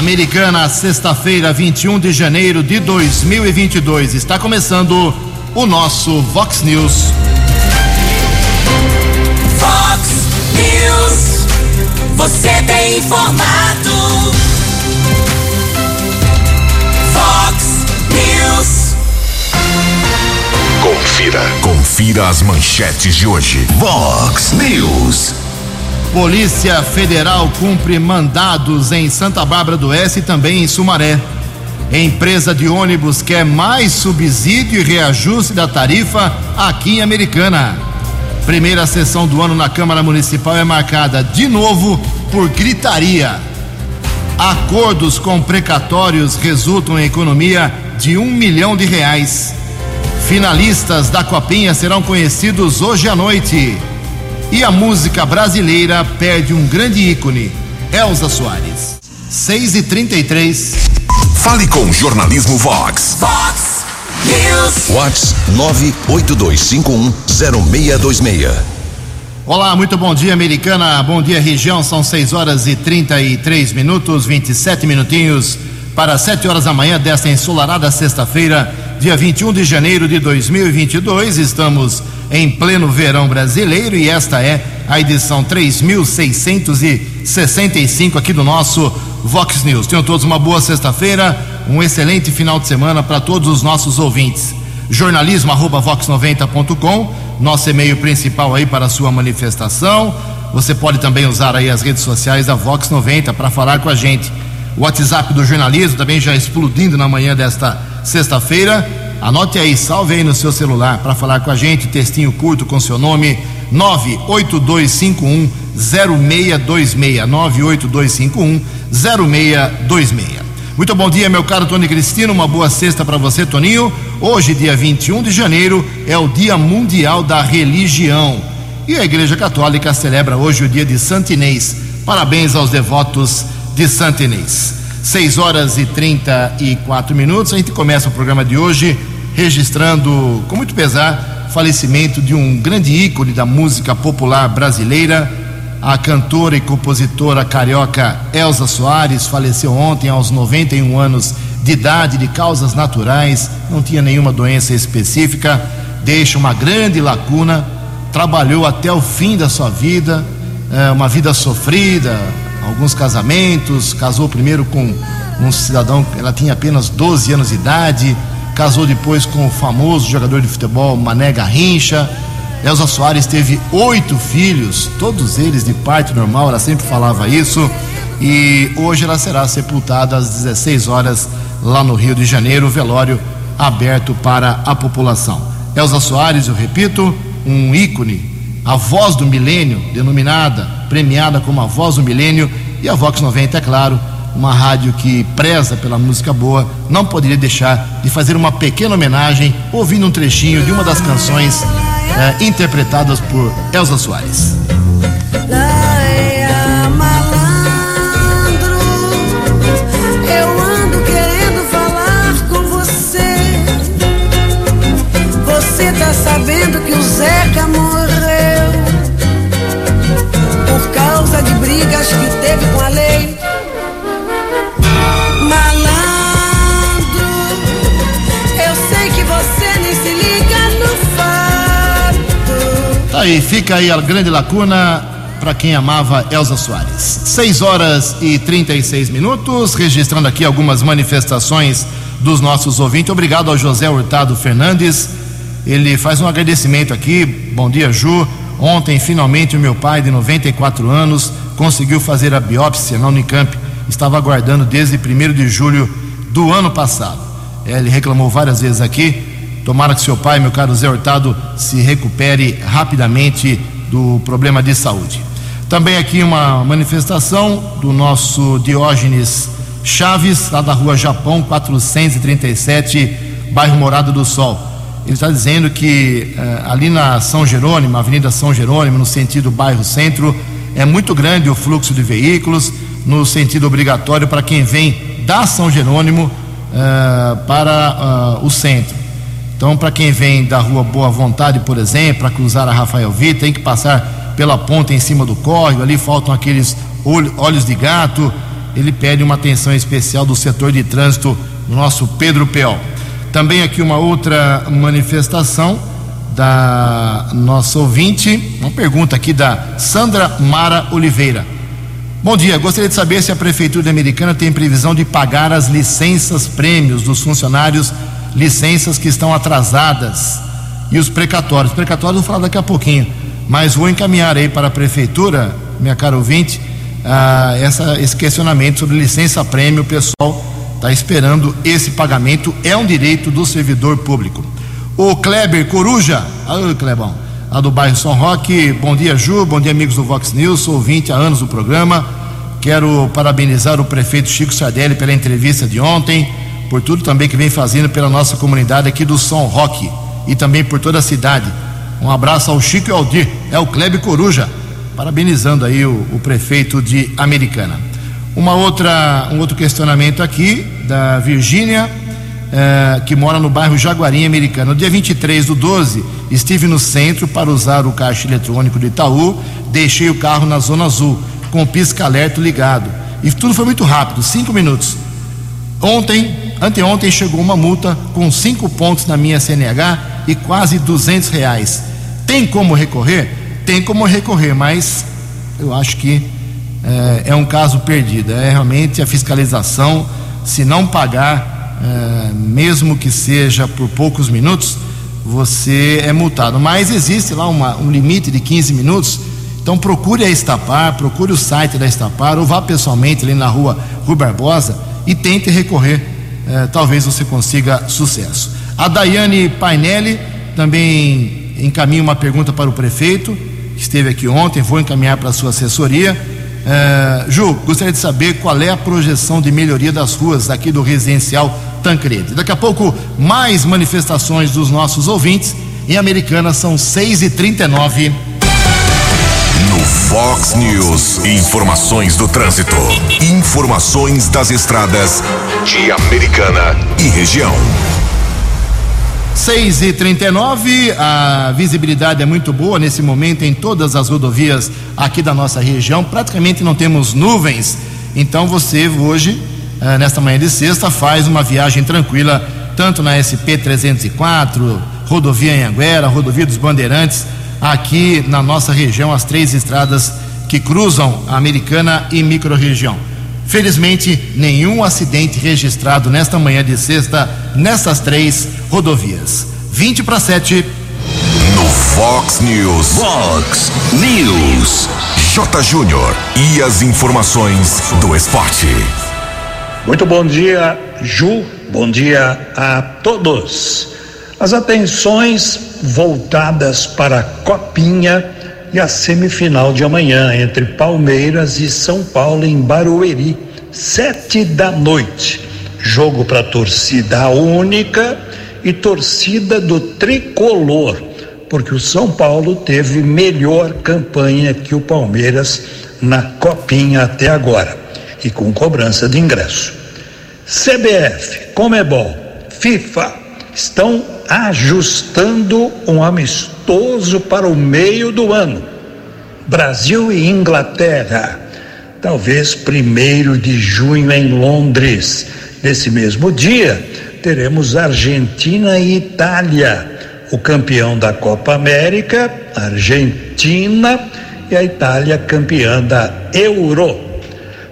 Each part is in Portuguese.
Americana, sexta-feira, 21 de janeiro de 2022. Está começando o nosso Vox News. Vox News. Você tem informado. Vox News. Confira. Confira as manchetes de hoje. Vox News. Polícia Federal cumpre mandados em Santa Bárbara do Oeste e também em Sumaré. Empresa de ônibus quer mais subsídio e reajuste da tarifa aqui em Americana. Primeira sessão do ano na Câmara Municipal é marcada de novo por gritaria. Acordos com precatórios resultam em economia de um milhão de reais. Finalistas da Copinha serão conhecidos hoje à noite. E a música brasileira perde um grande ícone, Elza Soares. 6 e 33 Fale com o Jornalismo Vox. Vox News. Vox 982510626. Olá, muito bom dia, americana. Bom dia, região. São 6 horas e 33 minutos, 27 minutinhos para 7 horas da manhã desta ensolarada sexta-feira, dia 21 de janeiro de 2022. Estamos em pleno verão brasileiro e esta é a edição 3665 aqui do nosso Vox News. Tenham todos uma boa sexta-feira, um excelente final de semana para todos os nossos ouvintes. Jornalismo arroba vox90.com, nosso e-mail principal aí para a sua manifestação. Você pode também usar aí as redes sociais da Vox 90 para falar com a gente. O WhatsApp do jornalismo também já explodindo na manhã desta sexta-feira. Anote aí, salve aí no seu celular para falar com a gente, textinho curto com seu nome, 98251 0626. 98251 0626. Muito bom dia, meu caro Tony Cristino. Uma boa sexta para você, Toninho. Hoje, dia 21 de janeiro, é o Dia Mundial da Religião. E a Igreja Católica celebra hoje o dia de Santo Inês. Parabéns aos devotos de Santo Inês. 6 horas e 34 minutos. A gente começa o programa de hoje registrando, com muito pesar, falecimento de um grande ícone da música popular brasileira. A cantora e compositora carioca Elza Soares faleceu ontem aos 91 anos de idade, de causas naturais, não tinha nenhuma doença específica, deixa uma grande lacuna. Trabalhou até o fim da sua vida, é, uma vida sofrida, alguns casamentos, casou primeiro com um cidadão, ela tinha apenas 12 anos de idade, casou depois com o famoso jogador de futebol Mané Garrincha. Elza Soares teve oito filhos, todos eles de parte normal, ela sempre falava isso. E hoje ela será sepultada às 16 horas lá no Rio de Janeiro, velório aberto para a população. Elza Soares, eu repito, um ícone, a voz do milênio, denominada, premiada como a voz do milênio, e a Vox 90, é claro, uma rádio que preza pela música boa, não poderia deixar de fazer uma pequena homenagem ouvindo um trechinho de uma das canções eh, interpretadas por Elza Soares. Brigas que teve com a lei. Malandro, eu sei que você nem se liga no fato. Tá aí, fica aí a grande lacuna para quem amava Elza Soares. 6 horas e 36 minutos, registrando aqui algumas manifestações dos nossos ouvintes. Obrigado ao José Hurtado Fernandes. Ele faz um agradecimento aqui. Bom dia, Ju. Ontem, finalmente, o meu pai, de 94 anos, conseguiu fazer a biópsia na Unicamp. Estava aguardando desde 1 de julho do ano passado. É, ele reclamou várias vezes aqui. Tomara que seu pai, meu caro Zé Hurtado, se recupere rapidamente do problema de saúde. Também aqui uma manifestação do nosso Diógenes Chaves, lá da rua Japão, 437, bairro Morada do Sol. Ele está dizendo que eh, ali na São Jerônimo, Avenida São Jerônimo, no sentido bairro centro, é muito grande o fluxo de veículos, no sentido obrigatório para quem vem da São Jerônimo eh, para ah, o centro. Então, para quem vem da rua Boa Vontade, por exemplo, para cruzar a Rafael Vitor, tem que passar pela ponta em cima do córrego, ali faltam aqueles olho- olhos de gato, ele pede uma atenção especial do setor de trânsito no nosso Pedro Peol. Também aqui uma outra manifestação da nossa ouvinte, uma pergunta aqui da Sandra Mara Oliveira. Bom dia, gostaria de saber se a Prefeitura Americana tem previsão de pagar as licenças prêmios dos funcionários, licenças que estão atrasadas e os precatórios. Precatórios vou falar daqui a pouquinho, mas vou encaminhar aí para a Prefeitura, minha cara ouvinte, ah, essa, esse questionamento sobre licença prêmio. Pessoal está esperando esse pagamento, é um direito do servidor público. O Kleber Coruja, alô Clebão, lá do bairro São Roque, bom dia Ju, bom dia amigos do Vox News, sou ouvinte há anos do programa, quero parabenizar o prefeito Chico Sardelli pela entrevista de ontem, por tudo também que vem fazendo pela nossa comunidade aqui do São Roque e também por toda a cidade. Um abraço ao Chico e ao Dir, é o Kleber Coruja, parabenizando aí o, o prefeito de Americana. Uma outra, um outro questionamento aqui da Virgínia, eh, que mora no bairro Jaguarim Americano. No dia 23 do 12, estive no centro para usar o caixa eletrônico do Itaú, deixei o carro na zona azul, com o pisca-alerta ligado. E tudo foi muito rápido, cinco minutos. Ontem, anteontem, chegou uma multa com cinco pontos na minha CNH e quase 200 reais. Tem como recorrer? Tem como recorrer, mas eu acho que é, é um caso perdido. É realmente a fiscalização, se não pagar, é, mesmo que seja por poucos minutos, você é multado. Mas existe lá uma, um limite de 15 minutos. Então procure a Estapar, procure o site da Estapar ou vá pessoalmente ali na rua Rui Barbosa e tente recorrer. É, talvez você consiga sucesso. A Daiane Painelli também encaminha uma pergunta para o prefeito, que esteve aqui ontem, vou encaminhar para a sua assessoria. É, Ju, gostaria de saber qual é a projeção de melhoria das ruas aqui do residencial Tancredi. Daqui a pouco, mais manifestações dos nossos ouvintes. Em Americana são 6h39. No Fox News, informações do trânsito. Informações das estradas de Americana e região. 6 e 39 a visibilidade é muito boa nesse momento em todas as rodovias aqui da nossa região. Praticamente não temos nuvens, então você hoje, eh, nesta manhã de sexta, faz uma viagem tranquila, tanto na SP 304, rodovia Anhanguera, rodovia dos Bandeirantes, aqui na nossa região, as três estradas que cruzam a americana e microrregião. Felizmente, nenhum acidente registrado nesta manhã de sexta nessas três rodovias. 20 para 7. No Fox News. Fox News. J. Júnior. E as informações do esporte. Muito bom dia, Ju. Bom dia a todos. As atenções voltadas para a Copinha e a semifinal de amanhã entre Palmeiras e São Paulo em Barueri, sete da noite. Jogo para torcida única e torcida do tricolor, porque o São Paulo teve melhor campanha que o Palmeiras na Copinha até agora e com cobrança de ingresso. CBF, Comebol, FIFA estão ajustando um amistoso para o meio do ano. Brasil e Inglaterra, talvez primeiro de junho em Londres. Nesse mesmo dia, teremos Argentina e Itália. O campeão da Copa América, Argentina, e a Itália campeã da Euro.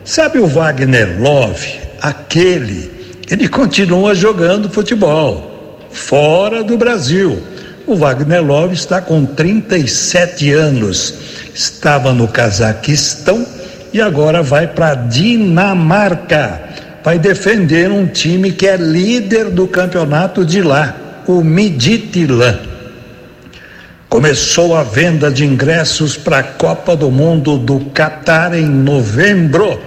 Sabe o Wagner Love, aquele, ele continua jogando futebol fora do Brasil. O Wagner Love está com 37 anos. Estava no Cazaquistão e agora vai para Dinamarca. Vai defender um time que é líder do campeonato de lá, o Midtjylland. Começou a venda de ingressos para a Copa do Mundo do Catar em novembro.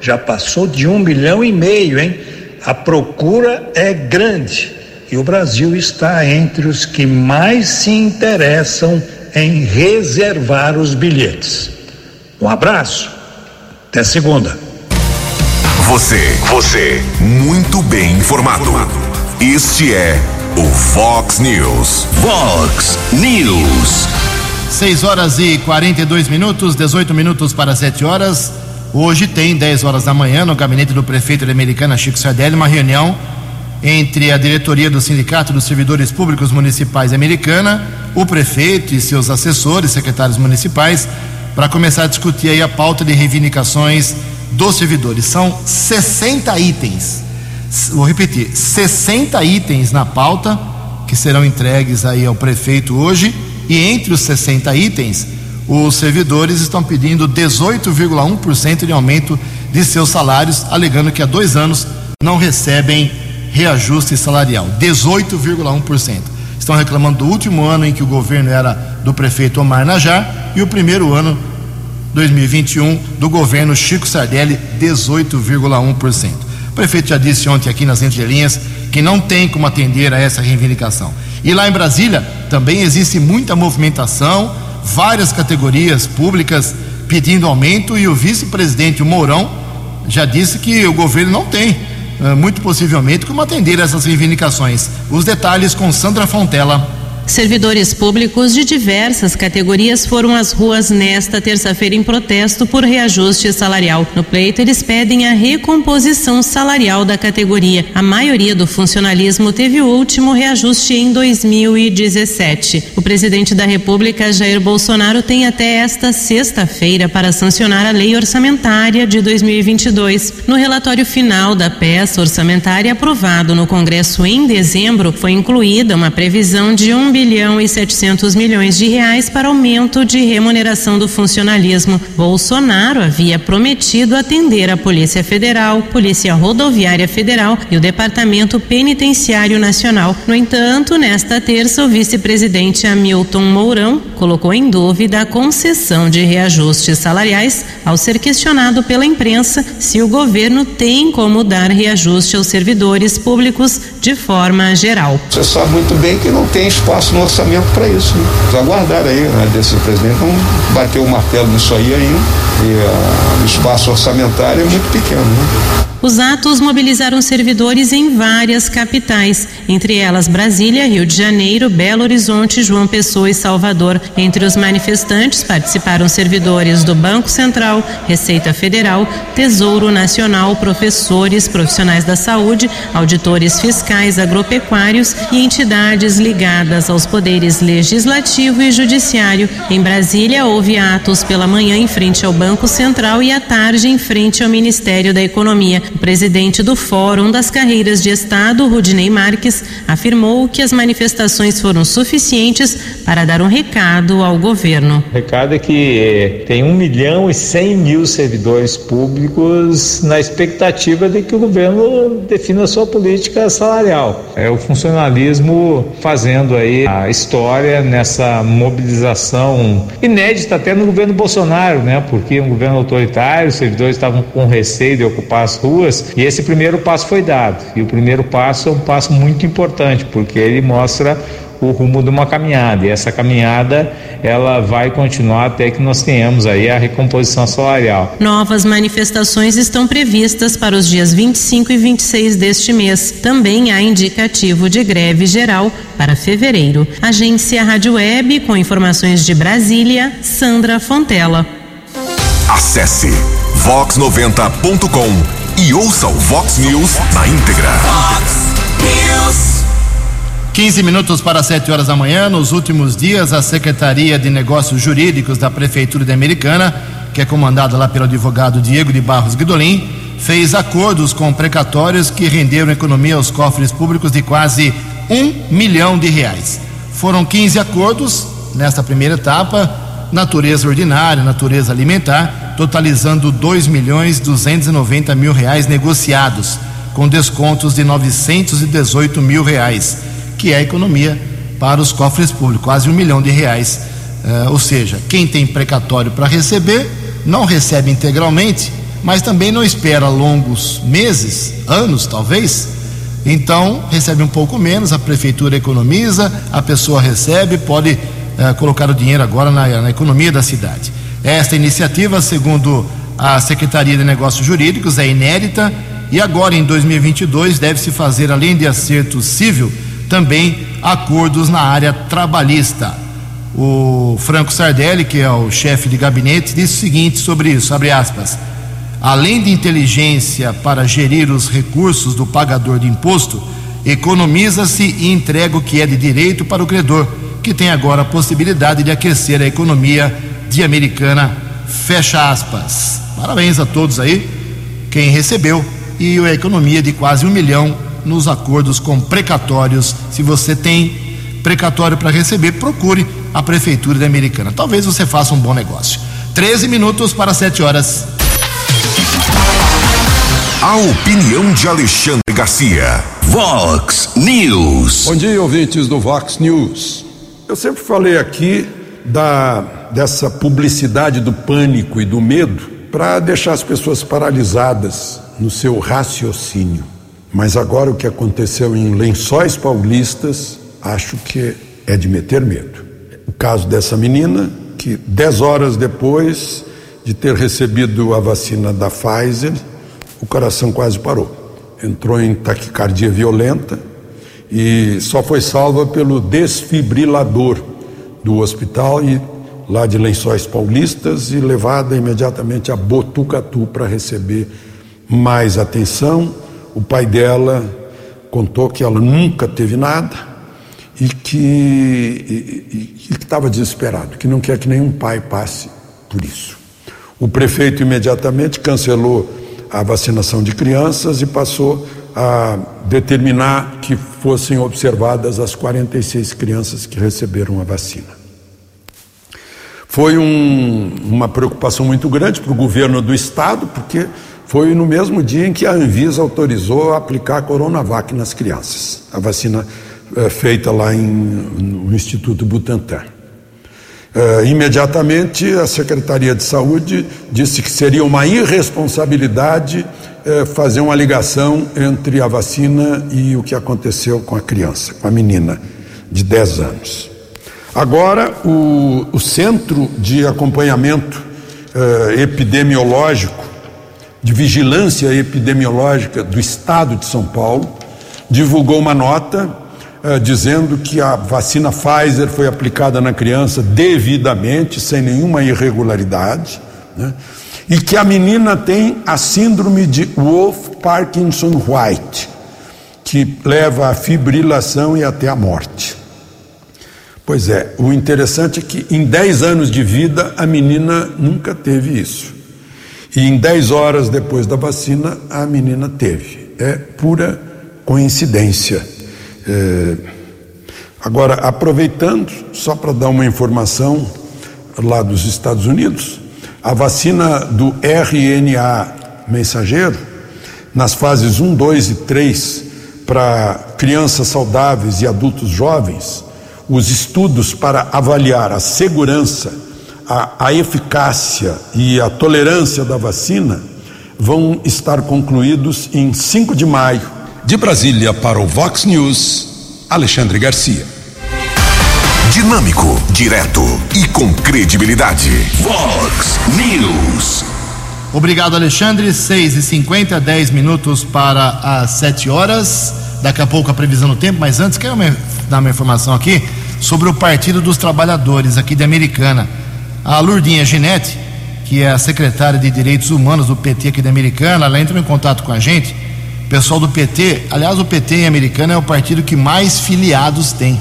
Já passou de um milhão e meio, hein? A procura é grande e o Brasil está entre os que mais se interessam em reservar os bilhetes. Um abraço, até segunda. Você, você, muito bem informado. Este é o Fox News. Fox News. 6 horas e 42 minutos, 18 minutos para 7 horas. Hoje tem, 10 horas da manhã, no gabinete do prefeito de Americana, Chico Sardelli, uma reunião entre a diretoria do Sindicato dos Servidores Públicos Municipais Americana, o prefeito e seus assessores, secretários municipais, para começar a discutir aí a pauta de reivindicações dos servidores. São 60 itens. Vou repetir, 60 itens na pauta que serão entregues aí ao prefeito hoje, e entre os 60 itens, os servidores estão pedindo 18,1% de aumento de seus salários, alegando que há dois anos não recebem reajuste salarial. 18,1%. Estão reclamando do último ano em que o governo era do prefeito Omar Najar e o primeiro ano, 2021, do governo Chico Sardelli, 18,1%. O prefeito já disse ontem aqui nas entrelinhas que não tem como atender a essa reivindicação. E lá em Brasília também existe muita movimentação, várias categorias públicas pedindo aumento e o vice-presidente, Mourão, já disse que o governo não tem, muito possivelmente, como atender essas reivindicações. Os detalhes com Sandra Fontela. Servidores públicos de diversas categorias foram às ruas nesta terça-feira em protesto por reajuste salarial. No pleito, eles pedem a recomposição salarial da categoria. A maioria do funcionalismo teve o último reajuste em 2017. O presidente da República, Jair Bolsonaro, tem até esta sexta-feira para sancionar a lei orçamentária de 2022. No relatório final da peça orçamentária aprovado no Congresso em dezembro, foi incluída uma previsão de um bilhão e 700 milhões de reais para aumento de remuneração do funcionalismo. Bolsonaro havia prometido atender a Polícia Federal, Polícia Rodoviária Federal e o Departamento Penitenciário Nacional. No entanto, nesta terça, o vice-presidente Hamilton Mourão colocou em dúvida a concessão de reajustes salariais ao ser questionado pela imprensa se o governo tem como dar reajuste aos servidores públicos de forma geral. Você sabe muito bem que não tem espaço no orçamento para isso. Né? Vamos aguardar aí, né, desse presidente não bater o martelo nisso aí ainda. E uh, o espaço orçamentário é muito pequeno. Né? Os atos mobilizaram servidores em várias capitais, entre elas Brasília, Rio de Janeiro, Belo Horizonte, João Pessoa e Salvador. Entre os manifestantes participaram servidores do Banco Central, Receita Federal, Tesouro Nacional, professores, profissionais da saúde, auditores fiscais, agropecuários e entidades ligadas aos poderes legislativo e judiciário. Em Brasília, houve atos pela manhã em frente ao Banco Central e à tarde em frente ao Ministério da Economia. Presidente do Fórum das Carreiras de Estado, Rudinei Marques, afirmou que as manifestações foram suficientes para dar um recado ao governo. O recado é que eh, tem 1 milhão e 100 mil servidores públicos na expectativa de que o governo defina a sua política salarial. É o funcionalismo fazendo aí a história nessa mobilização inédita até no governo Bolsonaro, né? Porque um governo autoritário, os servidores estavam com receio de ocupar as ruas ruas. E esse primeiro passo foi dado. E o primeiro passo é um passo muito importante, porque ele mostra o rumo de uma caminhada. E essa caminhada ela vai continuar até que nós tenhamos aí a recomposição salarial. Novas manifestações estão previstas para os dias 25 e 26 deste mês. Também há indicativo de greve geral para fevereiro. Agência Rádio Web com informações de Brasília, Sandra Fontela. Acesse vox90.com e ouça o Vox News na íntegra. Vox News. 15 minutos para 7 horas da manhã. Nos últimos dias, a Secretaria de Negócios Jurídicos da Prefeitura de Americana, que é comandada lá pelo advogado Diego de Barros Guidolin, fez acordos com precatórios que renderam economia aos cofres públicos de quase um milhão de reais. Foram 15 acordos nesta primeira etapa, natureza ordinária, natureza alimentar totalizando 2 milhões 290 mil reais negociados, com descontos de 918 mil reais, que é a economia para os cofres públicos, quase um milhão de reais. Uh, ou seja, quem tem precatório para receber não recebe integralmente, mas também não espera longos meses, anos talvez. Então recebe um pouco menos, a prefeitura economiza, a pessoa recebe, pode uh, colocar o dinheiro agora na, na economia da cidade. Esta iniciativa, segundo a Secretaria de Negócios Jurídicos, é inédita e agora em 2022 deve-se fazer, além de acerto civil, também acordos na área trabalhista. O Franco Sardelli, que é o chefe de gabinete, disse o seguinte sobre isso, abre aspas, além de inteligência para gerir os recursos do pagador de imposto, economiza-se e entrega o que é de direito para o credor, que tem agora a possibilidade de aquecer a economia de Americana. Fecha aspas. Parabéns a todos aí, quem recebeu, e a economia de quase um milhão nos acordos com precatórios. Se você tem precatório para receber, procure a Prefeitura de Americana. Talvez você faça um bom negócio. 13 minutos para 7 horas. A opinião de Alexandre Garcia. Vox News. Bom dia, ouvintes do Vox News. Eu sempre falei aqui da, dessa publicidade do pânico e do medo para deixar as pessoas paralisadas no seu raciocínio. Mas agora o que aconteceu em Lençóis Paulistas, acho que é de meter medo. O caso dessa menina, que dez horas depois de ter recebido a vacina da Pfizer, o coração quase parou. Entrou em taquicardia violenta e só foi salva pelo desfibrilador do hospital e lá de Lençóis Paulistas e levada imediatamente a Botucatu para receber mais atenção. O pai dela contou que ela nunca teve nada e que estava desesperado, que não quer que nenhum pai passe por isso. O prefeito imediatamente cancelou a vacinação de crianças e passou a determinar que fossem observadas as 46 crianças que receberam a vacina. Foi um, uma preocupação muito grande para o governo do estado, porque foi no mesmo dia em que a Anvisa autorizou aplicar a Coronavac nas crianças, a vacina é, feita lá em, no Instituto Butantan. Uh, imediatamente, a Secretaria de Saúde disse que seria uma irresponsabilidade uh, fazer uma ligação entre a vacina e o que aconteceu com a criança, com a menina de 10 anos. Agora, o, o Centro de Acompanhamento uh, Epidemiológico, de Vigilância Epidemiológica do Estado de São Paulo, divulgou uma nota eh, dizendo que a vacina Pfizer foi aplicada na criança devidamente, sem nenhuma irregularidade, né? E que a menina tem a síndrome de Wolf Parkinson White, que leva à fibrilação e até à morte. Pois é, o interessante é que em 10 anos de vida a menina nunca teve isso. E em 10 horas depois da vacina a menina teve. É pura coincidência. É, agora, aproveitando, só para dar uma informação lá dos Estados Unidos, a vacina do RNA mensageiro, nas fases 1, 2 e 3, para crianças saudáveis e adultos jovens, os estudos para avaliar a segurança, a, a eficácia e a tolerância da vacina vão estar concluídos em 5 de maio de Brasília para o Vox News, Alexandre Garcia. Dinâmico, direto e com credibilidade. Vox News. Obrigado, Alexandre. 6 e 50 10 minutos para as 7 horas. Daqui a pouco a previsão do tempo, mas antes quero dar uma informação aqui sobre o Partido dos Trabalhadores aqui de Americana. A Lurdinha Ginete, que é a secretária de Direitos Humanos do PT aqui de Americana, ela entrou em contato com a gente pessoal do PT, aliás, o PT em Americana é o partido que mais filiados tem.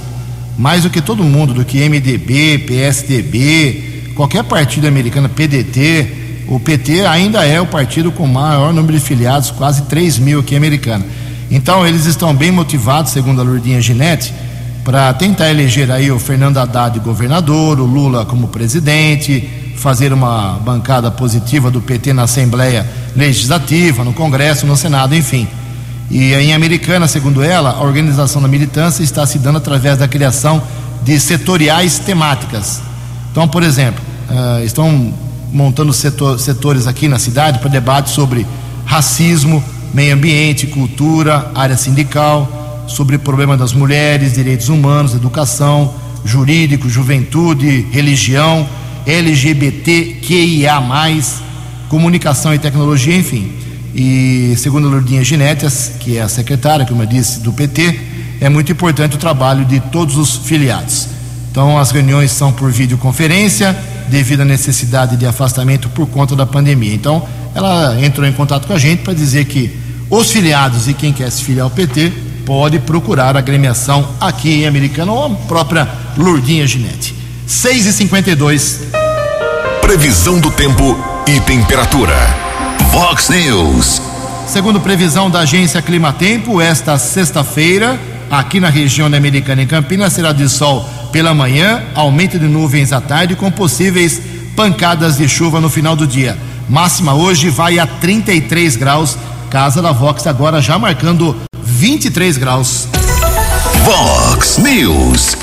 Mais do que todo mundo, do que MDB, PSDB, qualquer partido americano, PDT. O PT ainda é o partido com maior número de filiados, quase 3 mil aqui em Americana. Então, eles estão bem motivados, segundo a Lourdinha Ginete, para tentar eleger aí o Fernando Haddad governador, o Lula como presidente, fazer uma bancada positiva do PT na Assembleia Legislativa, no Congresso, no Senado, enfim. E em Americana, segundo ela, a organização da militância está se dando através da criação de setoriais temáticas. Então, por exemplo, uh, estão montando setor, setores aqui na cidade para debate sobre racismo, meio ambiente, cultura, área sindical, sobre o problema das mulheres, direitos humanos, educação, jurídico, juventude, religião, LGBTQIA, comunicação e tecnologia, enfim. E segundo a Lourdinha Ginetes, que é a secretária, como eu disse, do PT, é muito importante o trabalho de todos os filiados. Então, as reuniões são por videoconferência, devido à necessidade de afastamento por conta da pandemia. Então, ela entrou em contato com a gente para dizer que os filiados e quem quer se filiar ao PT pode procurar a agremiação aqui em Americana ou a própria Lourdinha Ginete. 6 e 52 Previsão do tempo e temperatura. Vox News. Segundo previsão da agência Climatempo, esta sexta-feira, aqui na região da Americana e Campinas, será de sol pela manhã, aumento de nuvens à tarde, com possíveis pancadas de chuva no final do dia. Máxima hoje vai a 33 graus. Casa da Vox agora já marcando 23 graus. Vox News.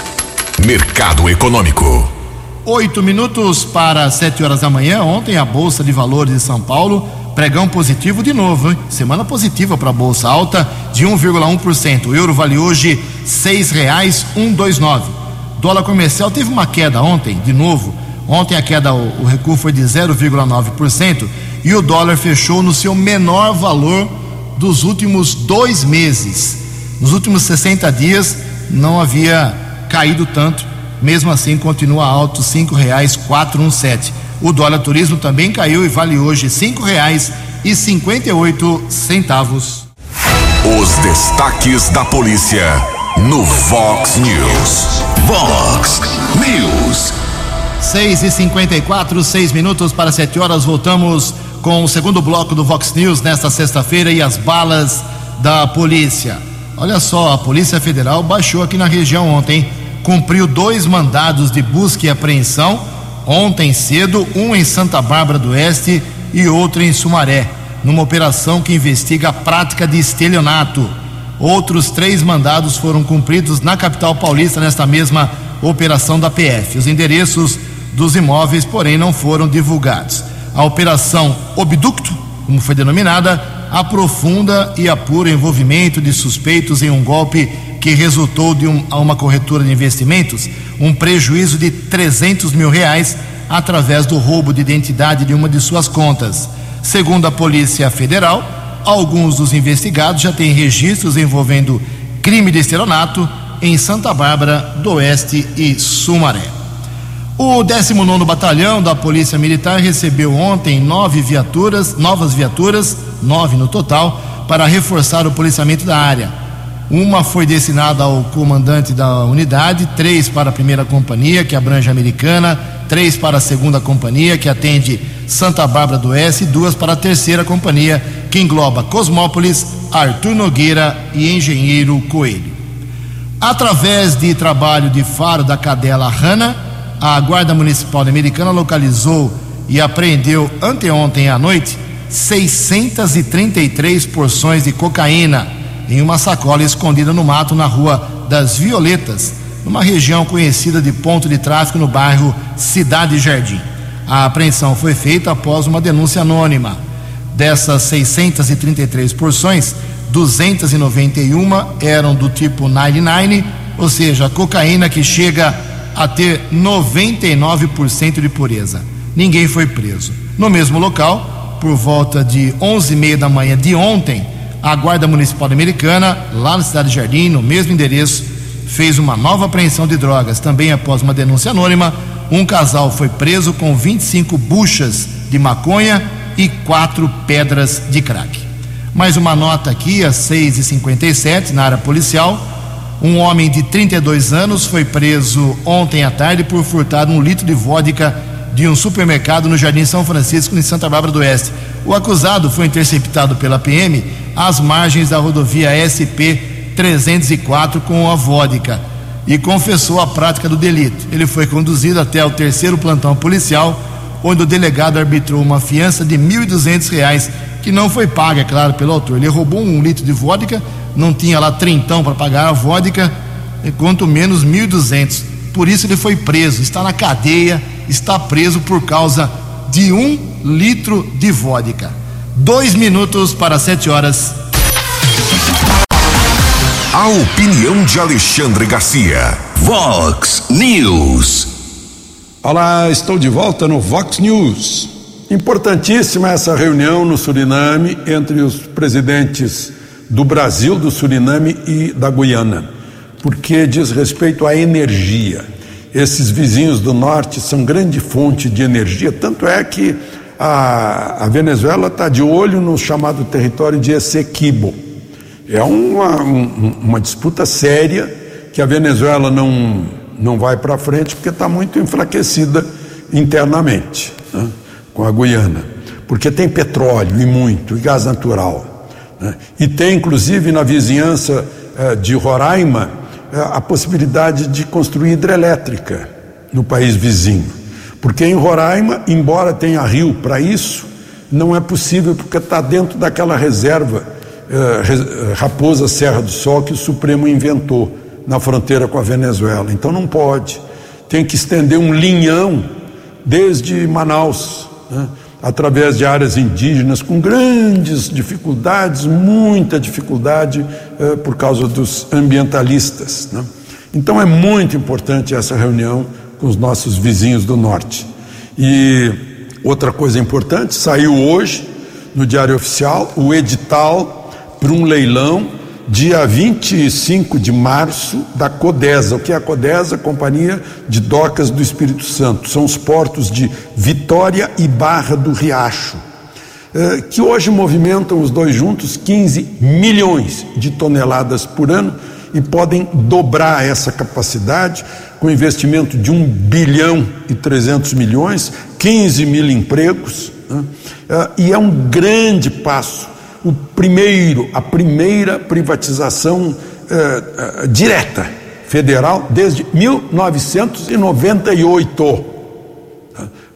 Mercado Econômico. Oito minutos para sete horas da manhã. Ontem a Bolsa de Valores de São Paulo, pregão positivo de novo, hein? Semana positiva para a Bolsa, alta de 1,1%. O euro vale hoje seis reais um dois nove. Dólar comercial teve uma queda ontem, de novo. Ontem a queda, o, o recuo foi de 0,9% e o dólar fechou no seu menor valor dos últimos dois meses. Nos últimos 60 dias não havia caído tanto mesmo assim continua alto, cinco reais quatro um sete. O dólar turismo também caiu e vale hoje cinco reais e cinquenta e oito centavos. Os destaques da polícia no Vox News. Vox News. 6 e 54 seis minutos para sete horas. Voltamos com o segundo bloco do Vox News nesta sexta-feira e as balas da polícia. Olha só, a Polícia Federal baixou aqui na região ontem cumpriu dois mandados de busca e apreensão ontem cedo, um em Santa Bárbara do Oeste e outro em Sumaré, numa operação que investiga a prática de estelionato. Outros três mandados foram cumpridos na capital paulista nesta mesma operação da PF. Os endereços dos imóveis, porém, não foram divulgados. A operação Obducto, como foi denominada, aprofunda e apura o envolvimento de suspeitos em um golpe que resultou de um, a uma corretora de investimentos um prejuízo de 300 mil reais através do roubo de identidade de uma de suas contas. Segundo a Polícia Federal, alguns dos investigados já têm registros envolvendo crime de estelionato em Santa Bárbara do Oeste e Sumaré. O 19 Batalhão da Polícia Militar recebeu ontem nove viaturas, novas viaturas, nove no total, para reforçar o policiamento da área. Uma foi destinada ao comandante da unidade, três para a primeira companhia, que abrange a americana, três para a segunda companhia, que atende Santa Bárbara do Oeste, e duas para a terceira companhia, que engloba Cosmópolis, Arthur Nogueira e Engenheiro Coelho. Através de trabalho de faro da cadela Rana, a Guarda Municipal Americana localizou e apreendeu anteontem à noite 633 porções de cocaína em uma sacola escondida no mato na rua das Violetas, numa região conhecida de ponto de tráfico no bairro Cidade Jardim. A apreensão foi feita após uma denúncia anônima. Dessas 633 porções, 291 eram do tipo 99, ou seja, cocaína que chega a ter 99% de pureza. Ninguém foi preso. No mesmo local, por volta de 11h30 da manhã de ontem, a Guarda Municipal Americana, lá na Cidade de Jardim, no mesmo endereço, fez uma nova apreensão de drogas. Também após uma denúncia anônima, um casal foi preso com 25 buchas de maconha e quatro pedras de crack. Mais uma nota aqui, às 6h57, na área policial. Um homem de 32 anos foi preso ontem à tarde por furtar um litro de vodka de um supermercado no Jardim São Francisco, em Santa Bárbara do Oeste. O acusado foi interceptado pela PM às margens da rodovia SP 304 com a vodka e confessou a prática do delito. Ele foi conduzido até o terceiro plantão policial, onde o delegado arbitrou uma fiança de R$ 1.200, que não foi paga, é claro, pelo autor. Ele roubou um litro de vodka, não tinha lá trintão para pagar a vodka, quanto menos 1.200. Por isso ele foi preso, está na cadeia, está preso por causa de um litro de vodka. Dois minutos para sete horas. A opinião de Alexandre Garcia. Vox News. Olá, estou de volta no Vox News. Importantíssima essa reunião no Suriname entre os presidentes do Brasil, do Suriname e da Guiana, porque diz respeito à energia. Esses vizinhos do norte são grande fonte de energia, tanto é que a, a Venezuela está de olho no chamado território de Essequibo. É uma, um, uma disputa séria que a Venezuela não, não vai para frente porque está muito enfraquecida internamente né, com a Guiana, porque tem petróleo e muito, e gás natural. Né, e tem, inclusive, na vizinhança eh, de Roraima, eh, a possibilidade de construir hidrelétrica no país vizinho. Porque em Roraima, embora tenha rio para isso, não é possível porque está dentro daquela reserva eh, Raposa Serra do Sol que o Supremo inventou na fronteira com a Venezuela. Então não pode. Tem que estender um linhão desde Manaus, né, através de áreas indígenas, com grandes dificuldades, muita dificuldade eh, por causa dos ambientalistas. Né. Então é muito importante essa reunião com os nossos vizinhos do norte. E outra coisa importante, saiu hoje no Diário Oficial o edital para um leilão dia 25 de março da Codesa. O que é a Codesa? Companhia de Docas do Espírito Santo. São os portos de Vitória e Barra do Riacho, eh, que hoje movimentam os dois juntos 15 milhões de toneladas por ano e podem dobrar essa capacidade com investimento de 1 bilhão e 300 milhões, 15 mil empregos, né? Ah, e é um grande passo. O primeiro, a primeira privatização eh, direta federal desde 1998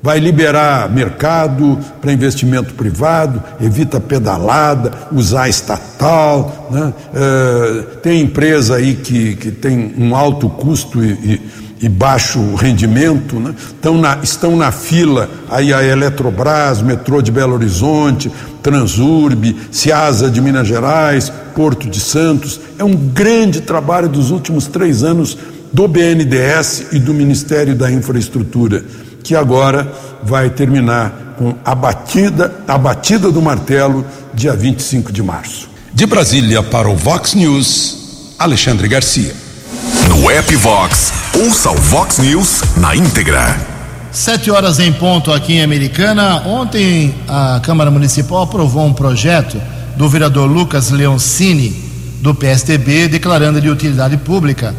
vai liberar mercado para investimento privado, evita pedalada, usar estatal. Né? É, tem empresa aí que, que tem um alto custo e, e, e baixo rendimento, né? estão, na, estão na fila aí a Eletrobras, Metrô de Belo Horizonte, Transurb, Ciasa de Minas Gerais, Porto de Santos. É um grande trabalho dos últimos três anos do BNDES e do Ministério da Infraestrutura que agora vai terminar com a batida, a batida do martelo, dia 25 de março. De Brasília para o Vox News, Alexandre Garcia. No app Vox, ouça o Vox News na íntegra. Sete horas em ponto aqui em Americana. Ontem a Câmara Municipal aprovou um projeto do vereador Lucas Leoncini, do PSDB, declarando de utilidade pública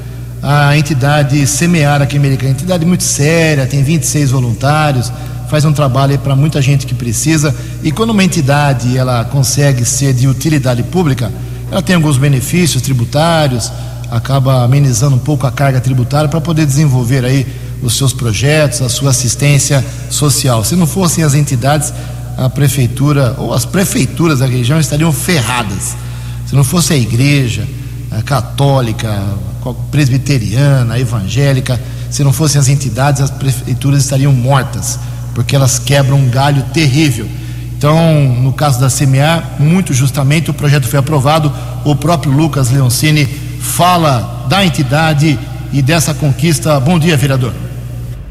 a entidade Semear aqui em Americana, entidade muito séria, tem 26 voluntários, faz um trabalho para muita gente que precisa. E quando uma entidade ela consegue ser de utilidade pública, ela tem alguns benefícios tributários, acaba amenizando um pouco a carga tributária para poder desenvolver aí os seus projetos, a sua assistência social. Se não fossem as entidades, a prefeitura ou as prefeituras da região estariam ferradas. Se não fosse a igreja, católica, presbiteriana, evangélica, se não fossem as entidades, as prefeituras estariam mortas, porque elas quebram um galho terrível. Então, no caso da CMA, muito justamente o projeto foi aprovado, o próprio Lucas Leoncini fala da entidade e dessa conquista. Bom dia, vereador.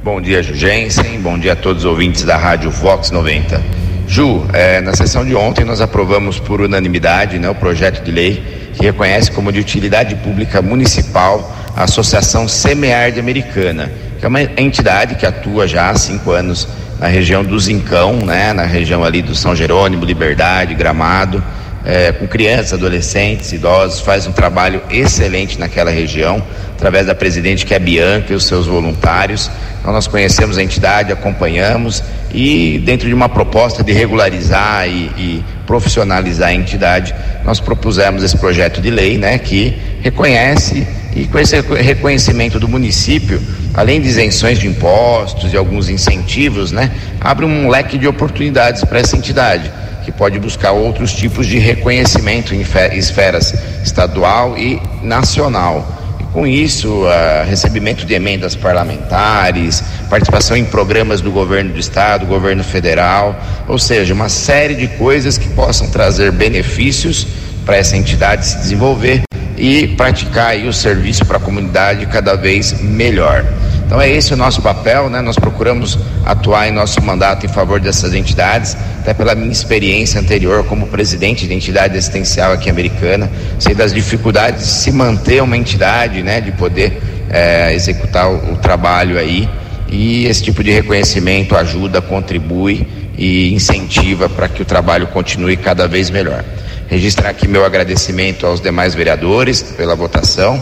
Bom dia, Jugensen. Bom dia a todos os ouvintes da Rádio Vox 90. Ju, é, na sessão de ontem nós aprovamos por unanimidade né, o projeto de lei que reconhece como de utilidade pública municipal a Associação Semear de Americana, que é uma entidade que atua já há cinco anos na região do Zincão, né, na região ali do São Jerônimo, Liberdade, Gramado, é, com crianças, adolescentes, idosos, faz um trabalho excelente naquela região, através da presidente que é Bianca e os seus voluntários. Então nós conhecemos a entidade, acompanhamos e dentro de uma proposta de regularizar e, e profissionalizar a entidade, nós propusemos esse projeto de lei, né, que reconhece e com esse reconhecimento do município, além de isenções de impostos e alguns incentivos, né, abre um leque de oportunidades para essa entidade que pode buscar outros tipos de reconhecimento em esferas estadual e nacional. E com isso, uh, recebimento de emendas parlamentares, participação em programas do governo do estado, governo federal, ou seja, uma série de coisas que possam trazer benefícios para essa entidade se desenvolver e praticar o serviço para a comunidade cada vez melhor. Então é esse o nosso papel, né? Nós procuramos atuar em nosso mandato em favor dessas entidades, até pela minha experiência anterior como presidente de entidade assistencial aqui americana, sei das dificuldades de se manter uma entidade, né? De poder é, executar o, o trabalho aí e esse tipo de reconhecimento ajuda, contribui e incentiva para que o trabalho continue cada vez melhor. Registrar aqui meu agradecimento aos demais vereadores pela votação.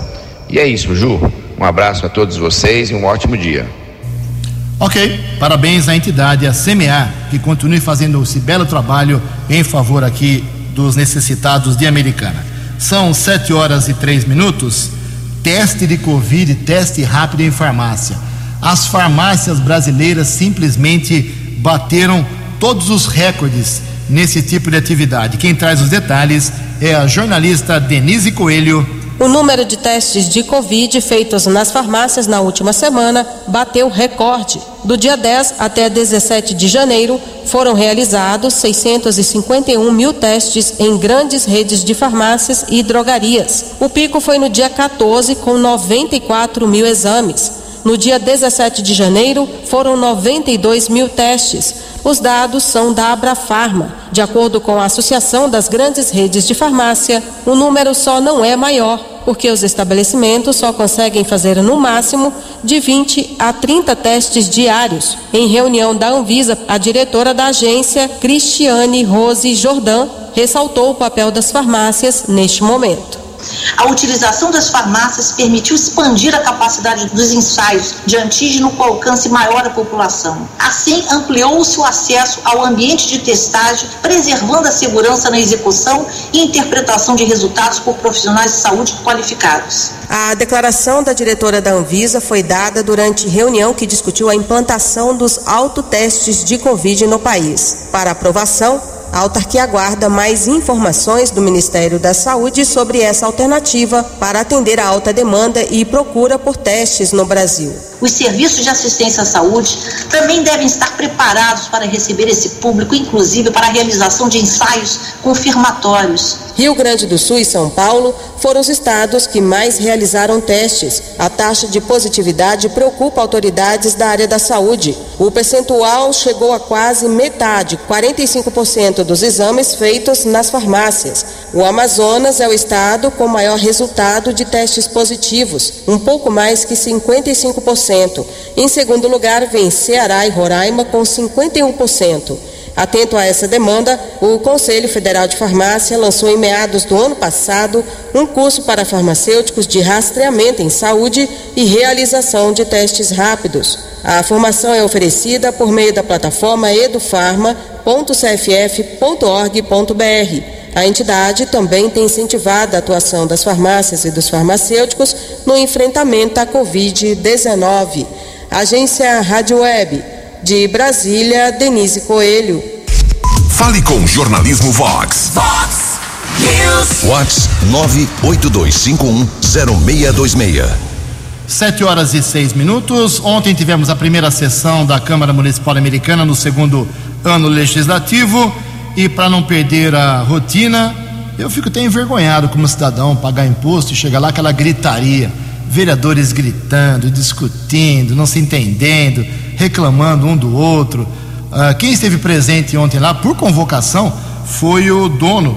E é isso, Ju. Um abraço a todos vocês e um ótimo dia. Ok, parabéns à entidade, a CMA, que continue fazendo esse belo trabalho em favor aqui dos necessitados de Americana. São sete horas e três minutos. Teste de Covid, teste rápido em farmácia. As farmácias brasileiras simplesmente bateram todos os recordes nesse tipo de atividade. Quem traz os detalhes é a jornalista Denise Coelho. O número de testes de Covid feitos nas farmácias na última semana bateu recorde. Do dia 10 até 17 de janeiro, foram realizados 651 mil testes em grandes redes de farmácias e drogarias. O pico foi no dia 14, com 94 mil exames. No dia 17 de janeiro, foram 92 mil testes. Os dados são da Abrafarma. De acordo com a Associação das Grandes Redes de Farmácia, o número só não é maior, porque os estabelecimentos só conseguem fazer no máximo de 20 a 30 testes diários. Em reunião da Anvisa, a diretora da agência, Cristiane Rose Jordan, ressaltou o papel das farmácias neste momento. A utilização das farmácias permitiu expandir a capacidade dos ensaios de antígeno com alcance maior à população. Assim, ampliou-se o acesso ao ambiente de testagem, preservando a segurança na execução e interpretação de resultados por profissionais de saúde qualificados. A declaração da diretora da Anvisa foi dada durante reunião que discutiu a implantação dos autotestes de Covid no país. Para aprovação, a autarquia aguarda mais informações do Ministério da Saúde sobre essa alternativa para atender a alta demanda e procura por testes no Brasil. Os serviços de assistência à saúde também devem estar preparados para receber esse público, inclusive para a realização de ensaios confirmatórios. Rio Grande do Sul e São Paulo foram os estados que mais realizaram testes. A taxa de positividade preocupa autoridades da área da saúde. O percentual chegou a quase metade, 45% dos exames feitos nas farmácias. O Amazonas é o estado com maior resultado de testes positivos, um pouco mais que 55%. Em segundo lugar, vem Ceará e Roraima com 51%. Atento a essa demanda, o Conselho Federal de Farmácia lançou em meados do ano passado um curso para farmacêuticos de rastreamento em saúde e realização de testes rápidos. A formação é oferecida por meio da plataforma edufarma.cff.org.br. A entidade também tem incentivado a atuação das farmácias e dos farmacêuticos no enfrentamento à Covid-19. Agência Rádio Web. De Brasília, Denise Coelho. Fale com o Jornalismo Vox. Vox News. Vox 982510626. Sete horas e seis minutos. Ontem tivemos a primeira sessão da Câmara Municipal Americana no segundo ano legislativo. E para não perder a rotina, eu fico até envergonhado como cidadão pagar imposto e chegar lá aquela gritaria. Vereadores gritando, discutindo, não se entendendo, reclamando um do outro. Ah, quem esteve presente ontem lá, por convocação, foi o dono,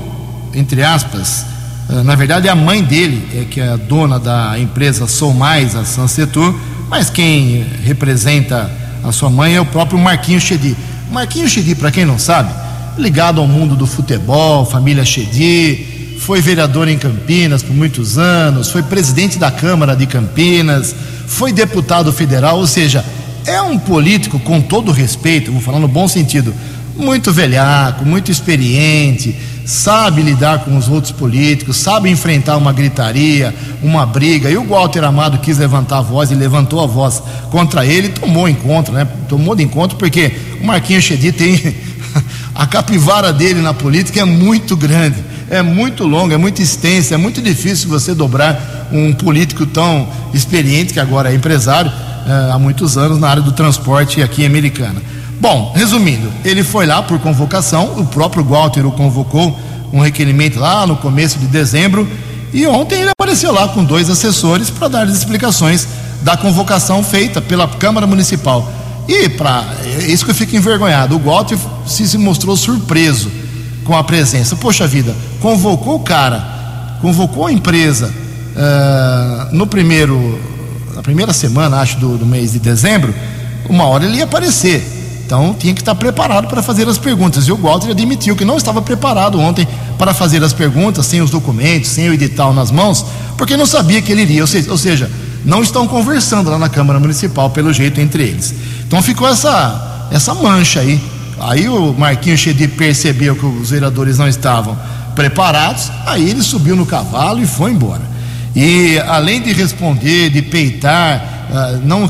entre aspas, ah, na verdade é a mãe dele, é que é a dona da empresa Sou Mais, a Sansetur, mas quem representa a sua mãe é o próprio Marquinhos Chedi. Marquinhos Chedi, para quem não sabe, ligado ao mundo do futebol, família Chedi, foi vereador em Campinas por muitos anos, foi presidente da Câmara de Campinas, foi deputado federal, ou seja, é um político, com todo respeito, vou falar no bom sentido, muito velhaco, muito experiente, sabe lidar com os outros políticos, sabe enfrentar uma gritaria, uma briga. E o Walter Amado quis levantar a voz e levantou a voz contra ele, tomou encontro, né? Tomou de encontro porque o Marquinhos Chedi tem a capivara dele na política é muito grande, é muito longa, é muito extensa, é muito difícil você dobrar um político tão experiente que agora é empresário eh, há muitos anos na área do transporte aqui em Americana. Bom, resumindo, ele foi lá por convocação, o próprio Walter o convocou, um requerimento lá no começo de dezembro, e ontem ele apareceu lá com dois assessores para dar as explicações da convocação feita pela Câmara Municipal. E para isso que eu fico envergonhado, o Walter se, se mostrou surpreso com a presença. Poxa vida, convocou o cara, convocou a empresa uh, no primeiro, na primeira semana, acho, do, do mês de dezembro, uma hora ele ia aparecer. Então tinha que estar preparado para fazer as perguntas. E o Walter admitiu que não estava preparado ontem para fazer as perguntas, sem os documentos, sem o edital nas mãos, porque não sabia que ele iria. Ou seja, não estão conversando lá na Câmara Municipal, pelo jeito, entre eles. Então ficou essa, essa mancha aí. Aí o Marquinhos Chedi percebeu que os vereadores não estavam preparados, aí ele subiu no cavalo e foi embora. E além de responder, de peitar, uh, não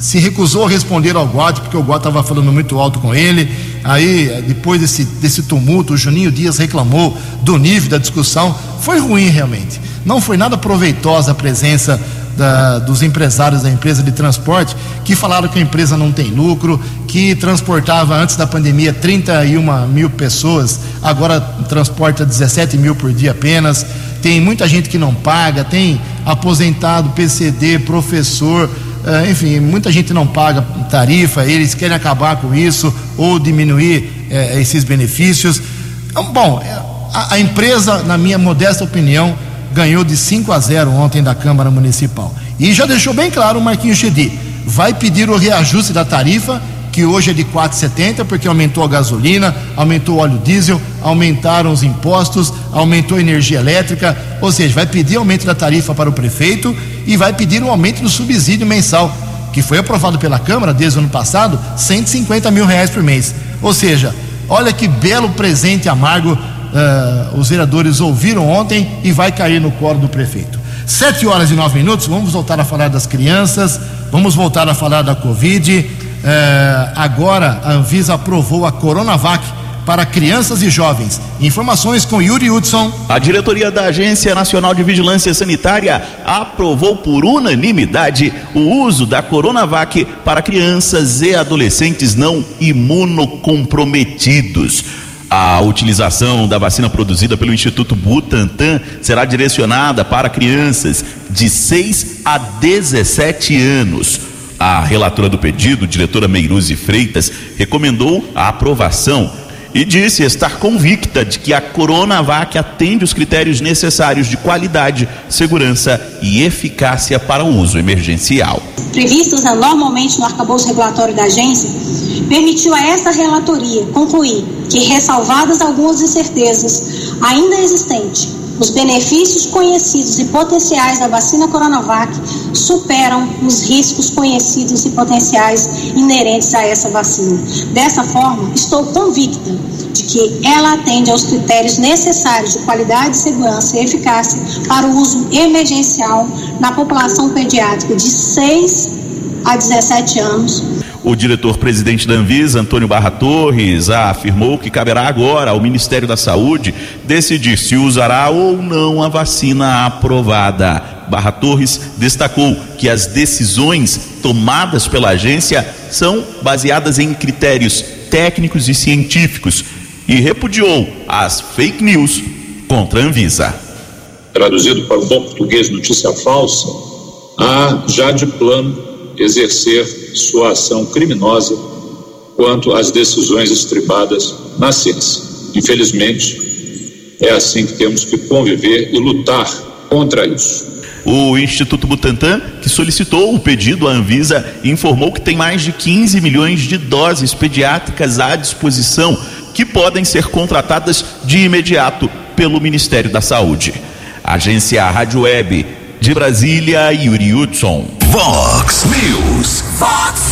se recusou a responder ao Guado, porque o Guado estava falando muito alto com ele. Aí, depois desse, desse tumulto, o Juninho Dias reclamou do nível da discussão. Foi ruim, realmente. Não foi nada proveitosa a presença da, dos empresários da empresa de transporte, que falaram que a empresa não tem lucro, que transportava antes da pandemia 31 mil pessoas, agora transporta 17 mil por dia apenas. Tem muita gente que não paga, tem aposentado, PCD, professor Uh, enfim, muita gente não paga tarifa, eles querem acabar com isso ou diminuir uh, esses benefícios. Então, bom, é, a, a, empresa, na minha modesta opinião, ganhou de 5 a 0 ontem da Câmara Municipal. E já deixou bem claro o Marquinhos Chedi, vai pedir o reajuste da tarifa que hoje é de 4,70 porque aumentou a gasolina, aumentou o óleo diesel, aumentaram os impostos, aumentou a energia elétrica, ou seja, vai pedir aumento da tarifa para o prefeito e vai pedir um aumento do subsídio mensal, que foi aprovado pela Câmara desde o ano passado, 150 mil reais por mês. Ou seja, olha que belo presente amargo uh, os vereadores ouviram ontem e vai cair no colo do prefeito. Sete horas e nove minutos, vamos voltar a falar das crianças, vamos voltar a falar da Covid. É, agora a Anvisa aprovou a Coronavac para crianças e jovens. Informações com Yuri Hudson. A diretoria da Agência Nacional de Vigilância Sanitária aprovou por unanimidade o uso da Coronavac para crianças e adolescentes não imunocomprometidos. A utilização da vacina produzida pelo Instituto Butantan será direcionada para crianças de 6 a 17 anos. A relatora do pedido, diretora Meiruzi Freitas, recomendou a aprovação e disse estar convicta de que a Coronavac atende os critérios necessários de qualidade, segurança e eficácia para o uso emergencial. Previstos normalmente no arcabouço regulatório da agência, permitiu a esta relatoria concluir que, ressalvadas algumas incertezas ainda existentes os benefícios conhecidos e potenciais da vacina Coronavac superam os riscos conhecidos e potenciais inerentes a essa vacina. Dessa forma, estou convicta de que ela atende aos critérios necessários de qualidade, segurança e eficácia para o uso emergencial na população pediátrica de 6 a 17 anos o diretor-presidente da Anvisa, Antônio Barra Torres, afirmou que caberá agora ao Ministério da Saúde decidir se usará ou não a vacina aprovada. Barra Torres destacou que as decisões tomadas pela agência são baseadas em critérios técnicos e científicos e repudiou as fake news contra a Anvisa. Traduzido para o bom português, notícia falsa, há já de plano exercer sua ação criminosa quanto às decisões estribadas na ciência. Infelizmente, é assim que temos que conviver e lutar contra isso. O Instituto Butantan, que solicitou o pedido à Anvisa, informou que tem mais de 15 milhões de doses pediátricas à disposição que podem ser contratadas de imediato pelo Ministério da Saúde. Agência Rádio Web de Brasília, Yuri Hudson. Vox News. Vox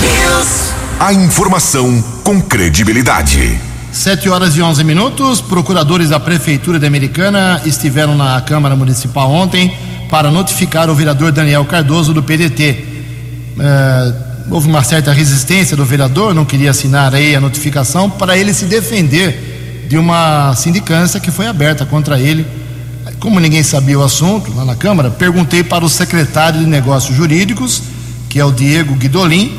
News. A informação com credibilidade. Sete horas e onze minutos. Procuradores da Prefeitura de Americana estiveram na Câmara Municipal ontem para notificar o vereador Daniel Cardoso do PDT. É, houve uma certa resistência do vereador, não queria assinar aí a notificação para ele se defender de uma sindicância que foi aberta contra ele como ninguém sabia o assunto lá na Câmara, perguntei para o secretário de Negócios Jurídicos, que é o Diego Guidolin,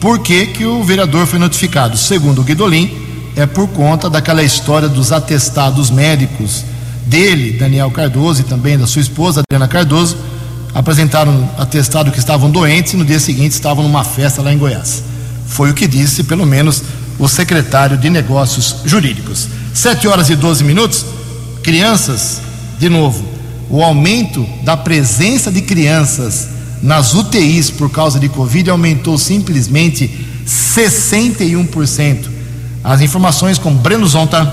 por que, que o vereador foi notificado. Segundo o Guidolin, é por conta daquela história dos atestados médicos dele, Daniel Cardoso, e também da sua esposa, Adriana Cardoso, apresentaram atestado que estavam doentes e no dia seguinte estavam numa festa lá em Goiás. Foi o que disse, pelo menos, o secretário de Negócios Jurídicos. Sete horas e doze minutos. Crianças de novo, o aumento da presença de crianças nas UTIs por causa de Covid aumentou simplesmente 61%. As informações com Breno Zonta.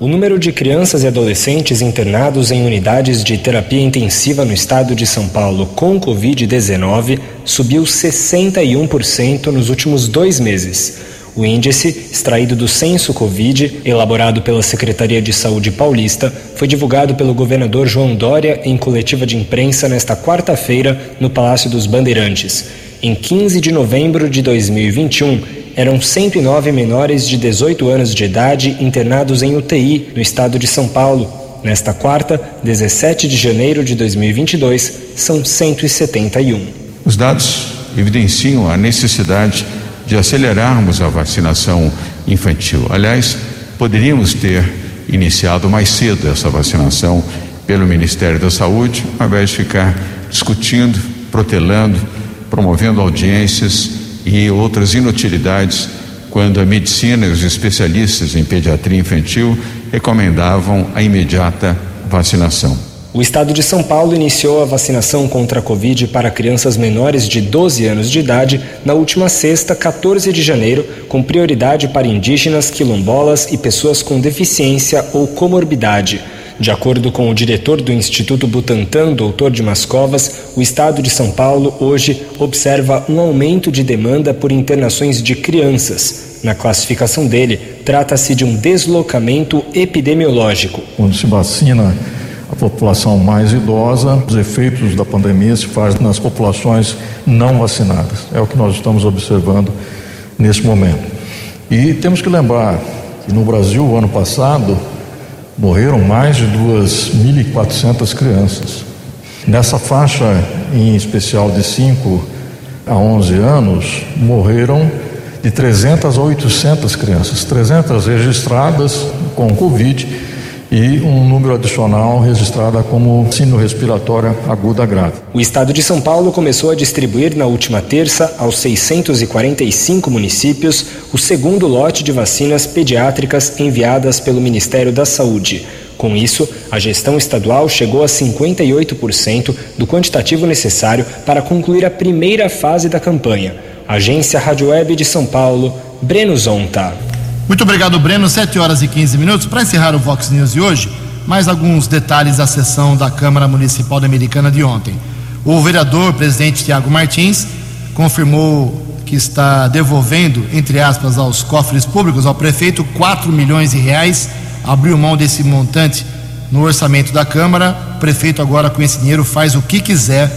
O número de crianças e adolescentes internados em unidades de terapia intensiva no estado de São Paulo com Covid-19 subiu 61% nos últimos dois meses. O índice, extraído do censo Covid, elaborado pela Secretaria de Saúde Paulista, foi divulgado pelo governador João Dória em coletiva de imprensa nesta quarta-feira no Palácio dos Bandeirantes. Em 15 de novembro de 2021, eram 109 menores de 18 anos de idade internados em UTI no estado de São Paulo. Nesta quarta, 17 de janeiro de 2022, são 171. Os dados evidenciam a necessidade de acelerarmos a vacinação infantil. Aliás, poderíamos ter iniciado mais cedo essa vacinação pelo Ministério da Saúde, ao invés de ficar discutindo, protelando, promovendo audiências e outras inutilidades, quando a medicina e os especialistas em pediatria infantil recomendavam a imediata vacinação. O estado de São Paulo iniciou a vacinação contra a Covid para crianças menores de 12 anos de idade na última sexta, 14 de janeiro, com prioridade para indígenas, quilombolas e pessoas com deficiência ou comorbidade. De acordo com o diretor do Instituto Butantan, doutor Dimas Covas, o estado de São Paulo hoje observa um aumento de demanda por internações de crianças. Na classificação dele, trata-se de um deslocamento epidemiológico. Quando se vacina a população mais idosa, os efeitos da pandemia se fazem nas populações não vacinadas. É o que nós estamos observando nesse momento. E temos que lembrar que no Brasil, ano passado, morreram mais de 2.400 crianças. Nessa faixa, em especial de 5 a 11 anos, morreram de 300 a 800 crianças, 300 registradas com Covid e um número adicional registrada como síndrome respiratória aguda grave. O estado de São Paulo começou a distribuir na última terça aos 645 municípios o segundo lote de vacinas pediátricas enviadas pelo Ministério da Saúde. Com isso, a gestão estadual chegou a 58% do quantitativo necessário para concluir a primeira fase da campanha. Agência Rádio Web de São Paulo, Breno Zonta. Muito obrigado, Breno. 7 horas e 15 minutos. Para encerrar o Vox News de hoje, mais alguns detalhes da sessão da Câmara Municipal da Americana de ontem. O vereador, presidente Tiago Martins, confirmou que está devolvendo, entre aspas, aos cofres públicos, ao prefeito, 4 milhões de reais. Abriu mão desse montante no orçamento da Câmara. O prefeito, agora com esse dinheiro, faz o que quiser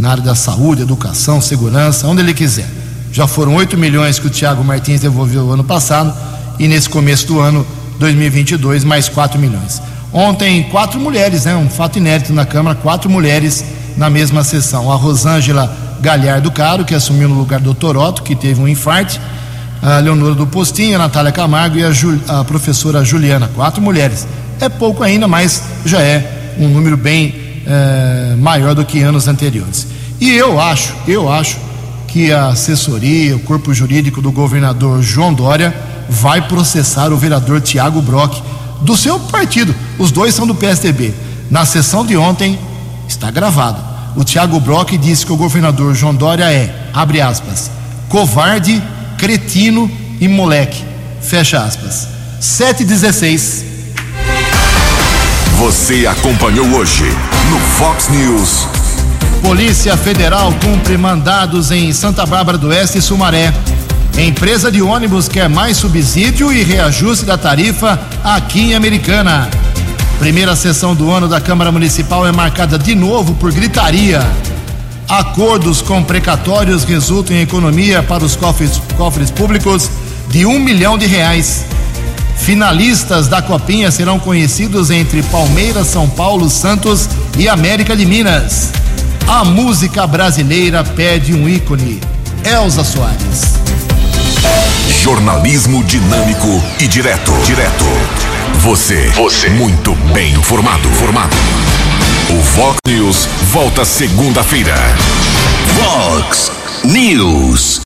na área da saúde, educação, segurança, onde ele quiser. Já foram 8 milhões que o Tiago Martins devolveu ano passado e nesse começo do ano 2022 mais 4 milhões. Ontem, quatro mulheres, né? Um fato inédito na Câmara, quatro mulheres na mesma sessão. A Rosângela Galhardo Caro, que assumiu no lugar do Toroto, que teve um infarte, a Leonora do Postinho, a Natália Camargo e a, a professora Juliana. Quatro mulheres. É pouco ainda, mas já é um número bem é, maior do que anos anteriores. E eu acho, eu acho que a assessoria, o corpo jurídico do governador João Dória vai processar o vereador Tiago Brock do seu partido. Os dois são do PSDB. Na sessão de ontem está gravado. O Tiago Brock disse que o governador João Dória é, abre aspas, covarde, cretino e moleque. Fecha aspas. 716. Você acompanhou hoje no Fox News. Polícia Federal cumpre mandados em Santa Bárbara do Oeste e Sumaré. Empresa de ônibus quer mais subsídio e reajuste da tarifa aqui em Americana. Primeira sessão do ano da Câmara Municipal é marcada de novo por gritaria. Acordos com precatórios resultam em economia para os cofres, cofres públicos de um milhão de reais. Finalistas da Copinha serão conhecidos entre Palmeiras, São Paulo, Santos e América de Minas. A música brasileira pede um ícone. Elza Soares. Jornalismo dinâmico e direto. Direto. Você. Você. Muito bem informado. Formado. O Vox News volta segunda-feira. Vox News.